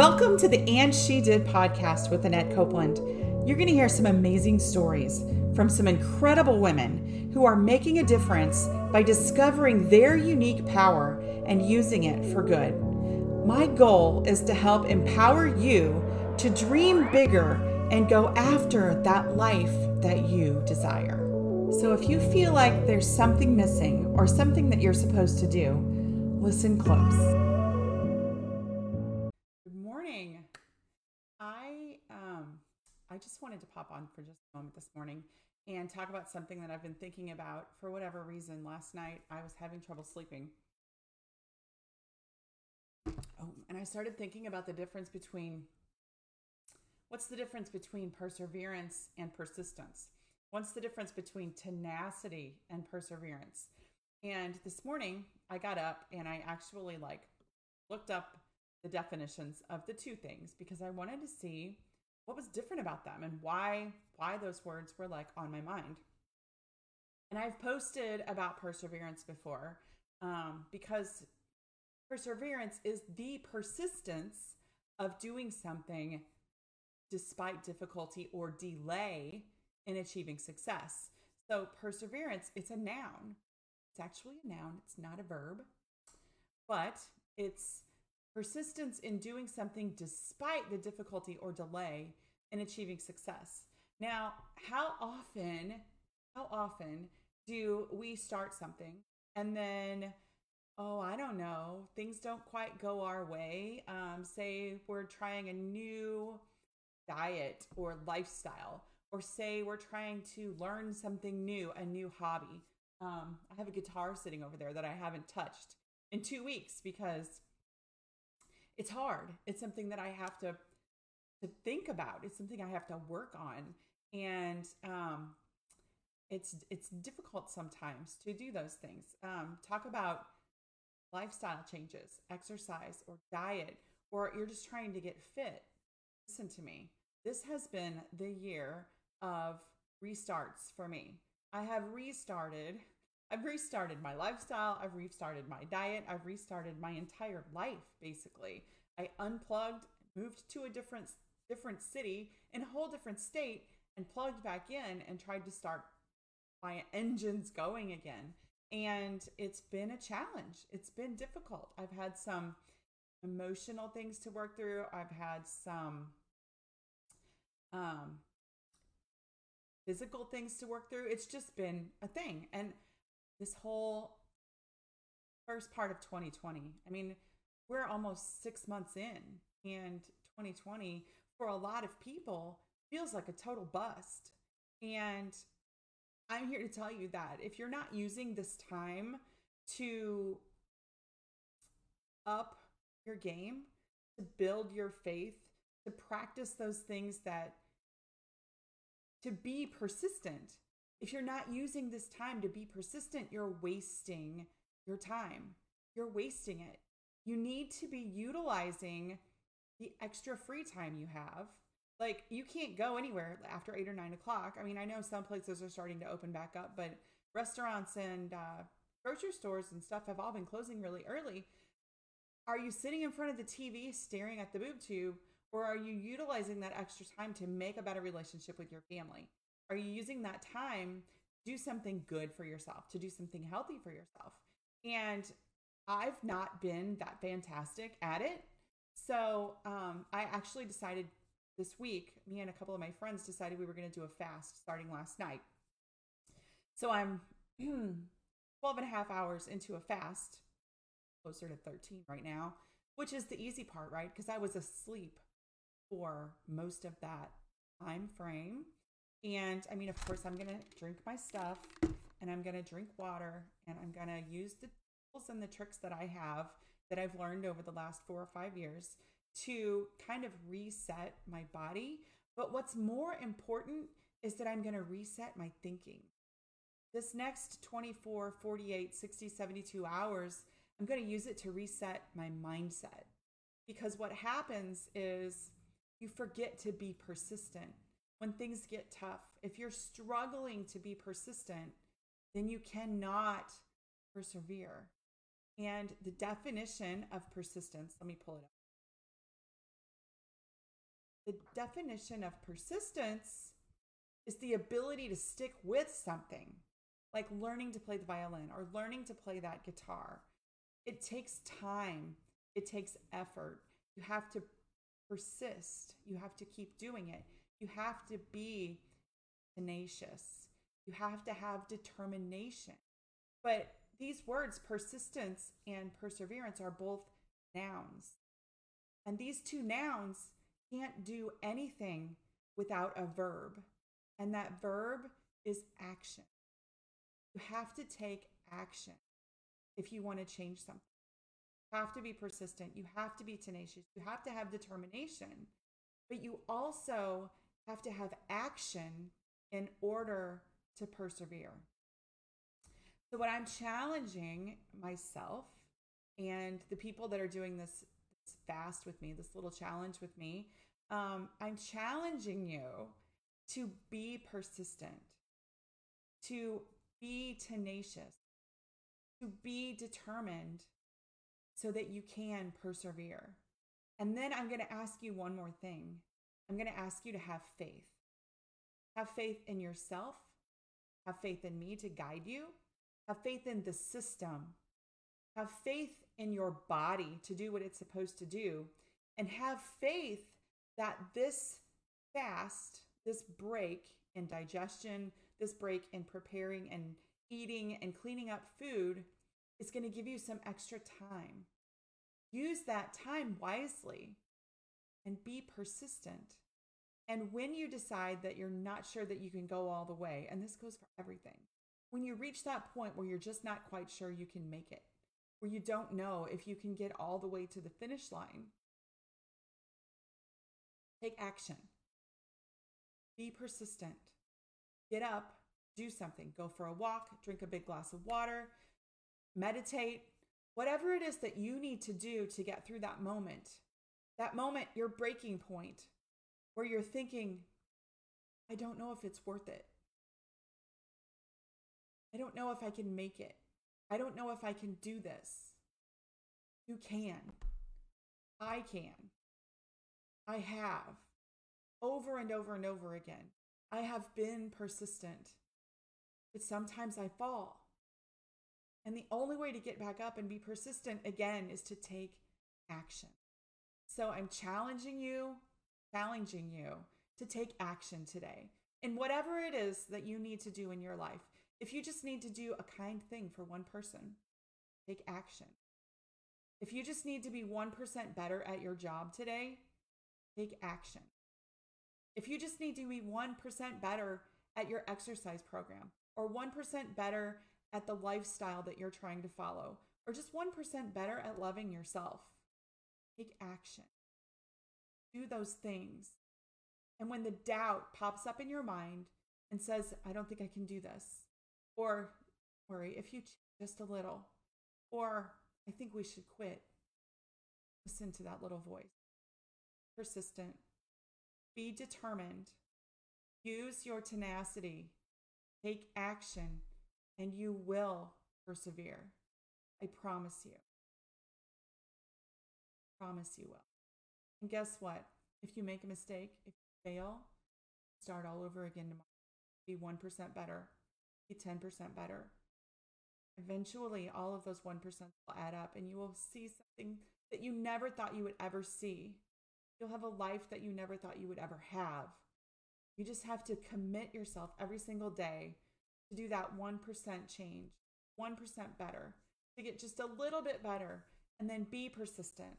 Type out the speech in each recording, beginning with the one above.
Welcome to the And She Did podcast with Annette Copeland. You're going to hear some amazing stories from some incredible women who are making a difference by discovering their unique power and using it for good. My goal is to help empower you to dream bigger and go after that life that you desire. So if you feel like there's something missing or something that you're supposed to do, listen close. Pop on for just a moment this morning and talk about something that I've been thinking about for whatever reason. Last night I was having trouble sleeping. Oh, and I started thinking about the difference between what's the difference between perseverance and persistence? What's the difference between tenacity and perseverance? And this morning I got up and I actually like looked up the definitions of the two things because I wanted to see what was different about them and why why those words were like on my mind. And I've posted about perseverance before um, because perseverance is the persistence of doing something despite difficulty or delay in achieving success. So perseverance, it's a noun. It's actually a noun, it's not a verb, but it's persistence in doing something despite the difficulty or delay in achieving success. Now, how often, how often do we start something and then, oh, I don't know, things don't quite go our way? Um, say we're trying a new diet or lifestyle or say we're trying to learn something new, a new hobby. Um, I have a guitar sitting over there that I haven't touched in two weeks because it's hard. It's something that I have to to think about. It's something I have to work on, and um, it's it's difficult sometimes to do those things. Um, talk about lifestyle changes, exercise or diet, or you're just trying to get fit. Listen to me. This has been the year of restarts for me. I have restarted. I've restarted my lifestyle. I've restarted my diet. I've restarted my entire life, basically. I unplugged, moved to a different different city in a whole different state, and plugged back in and tried to start my engines going again. And it's been a challenge. It's been difficult. I've had some emotional things to work through. I've had some um, physical things to work through. It's just been a thing. And this whole first part of 2020, I mean, we're almost six months in, and 2020 for a lot of people feels like a total bust. And I'm here to tell you that if you're not using this time to up your game, to build your faith, to practice those things that to be persistent. If you're not using this time to be persistent, you're wasting your time. You're wasting it. You need to be utilizing the extra free time you have. Like, you can't go anywhere after eight or nine o'clock. I mean, I know some places are starting to open back up, but restaurants and uh, grocery stores and stuff have all been closing really early. Are you sitting in front of the TV staring at the boob tube or are you utilizing that extra time to make a better relationship with your family? Are you using that time to do something good for yourself, to do something healthy for yourself? And I've not been that fantastic at it. So um, I actually decided this week, me and a couple of my friends decided we were going to do a fast starting last night. So I'm 12 and a half hours into a fast, closer to 13 right now, which is the easy part, right? Because I was asleep for most of that time frame. And I mean, of course, I'm going to drink my stuff and I'm going to drink water and I'm going to use the tools and the tricks that I have that I've learned over the last four or five years to kind of reset my body. But what's more important is that I'm going to reset my thinking. This next 24, 48, 60, 72 hours, I'm going to use it to reset my mindset. Because what happens is you forget to be persistent when things get tough. If you're struggling to be persistent, then you cannot persevere. And the definition of persistence, let me pull it up. The definition of persistence is the ability to stick with something, like learning to play the violin or learning to play that guitar. It takes time, it takes effort. You have to persist, you have to keep doing it, you have to be tenacious, you have to have determination. But these words, persistence and perseverance, are both nouns. And these two nouns can't do anything without a verb. And that verb is action. You have to take action if you want to change something. You have to be persistent. You have to be tenacious. You have to have determination. But you also have to have action in order to persevere. So, what I'm challenging myself and the people that are doing this, this fast with me, this little challenge with me, um, I'm challenging you to be persistent, to be tenacious, to be determined so that you can persevere. And then I'm going to ask you one more thing. I'm going to ask you to have faith. Have faith in yourself. Have faith in me to guide you. Have faith in the system. Have faith in your body to do what it's supposed to do. And have faith that this fast, this break in digestion, this break in preparing and eating and cleaning up food is going to give you some extra time. Use that time wisely and be persistent. And when you decide that you're not sure that you can go all the way, and this goes for everything, when you reach that point where you're just not quite sure you can make it, where you don't know if you can get all the way to the finish line, take action. Be persistent. Get up, do something. Go for a walk, drink a big glass of water, meditate, whatever it is that you need to do to get through that moment. That moment, your breaking point, where you're thinking, I don't know if it's worth it. I don't know if I can make it. I don't know if I can do this. You can. I can. I have. Over and over and over again. I have been persistent. But sometimes I fall. And the only way to get back up and be persistent again is to take action. So I'm challenging you, challenging you to take action today in whatever it is that you need to do in your life. If you just need to do a kind thing for one person, take action. If you just need to be 1% better at your job today, take action. If you just need to be 1% better at your exercise program, or 1% better at the lifestyle that you're trying to follow, or just 1% better at loving yourself, take action. Do those things. And when the doubt pops up in your mind and says, I don't think I can do this, or worry if you just a little, or I think we should quit, listen to that little voice. Persistent. Be determined. Use your tenacity. Take action, and you will persevere. I promise you. Promise you will. And guess what? If you make a mistake, if you fail, start all over again tomorrow. Be 1% better be 10% better. Eventually, all of those 1% will add up and you will see something that you never thought you would ever see. You'll have a life that you never thought you would ever have. You just have to commit yourself every single day to do that 1% change, 1% better, to get just a little bit better, and then be persistent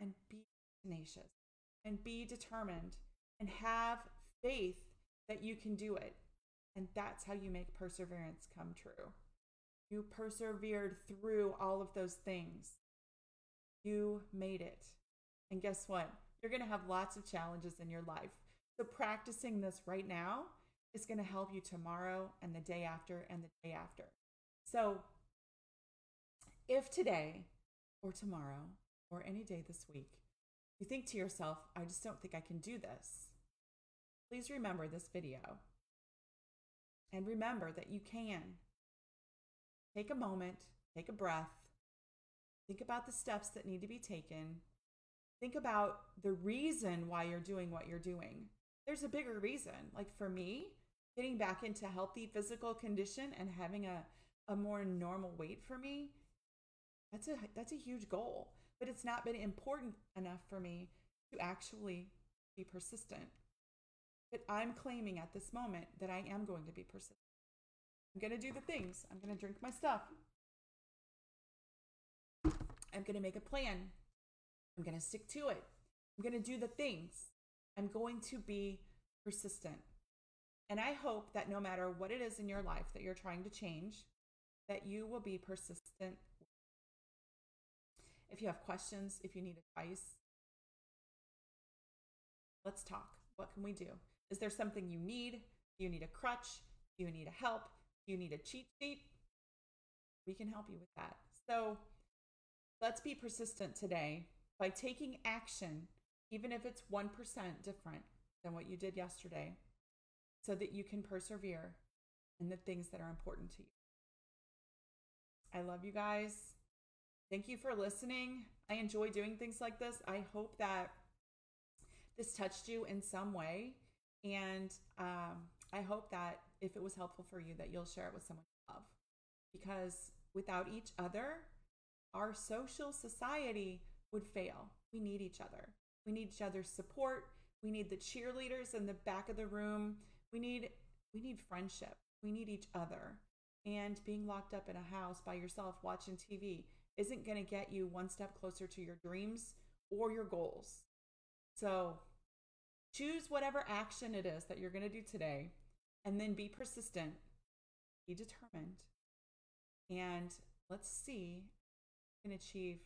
and be tenacious and be determined and have faith that you can do it. And that's how you make perseverance come true. You persevered through all of those things. You made it. And guess what? You're going to have lots of challenges in your life. So, practicing this right now is going to help you tomorrow and the day after and the day after. So, if today or tomorrow or any day this week you think to yourself, I just don't think I can do this, please remember this video and remember that you can. Take a moment, take a breath, think about the steps that need to be taken, think about the reason why you're doing what you're doing. There's a bigger reason. Like for me, getting back into healthy physical condition and having a, a more normal weight for me, that's a that's a huge goal. But it's not been important enough for me to actually be persistent. But I'm claiming at this moment that I am going to be persistent. I'm going to do the things. I'm going to drink my stuff. I'm going to make a plan. I'm going to stick to it. I'm going to do the things. I'm going to be persistent. And I hope that no matter what it is in your life that you're trying to change, that you will be persistent. If you have questions, if you need advice, let's talk. What can we do? Is there something you need? Do you need a crutch? Do you need a help? Do you need a cheat sheet? We can help you with that. So let's be persistent today by taking action, even if it's 1% different than what you did yesterday, so that you can persevere in the things that are important to you. I love you guys. Thank you for listening. I enjoy doing things like this. I hope that this touched you in some way. And um, I hope that if it was helpful for you, that you'll share it with someone you love. Because without each other, our social society would fail. We need each other. We need each other's support. We need the cheerleaders in the back of the room. We need we need friendship. We need each other. And being locked up in a house by yourself watching TV isn't going to get you one step closer to your dreams or your goals. So, choose whatever action it is that you're going to do today and then be persistent, be determined, and let's see can achieve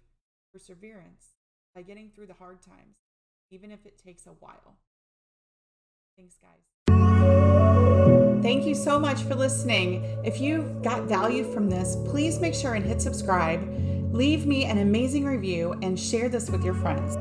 perseverance by getting through the hard times, even if it takes a while. Thanks, guys. Thank you so much for listening. If you got value from this, please make sure and hit subscribe, leave me an amazing review, and share this with your friends.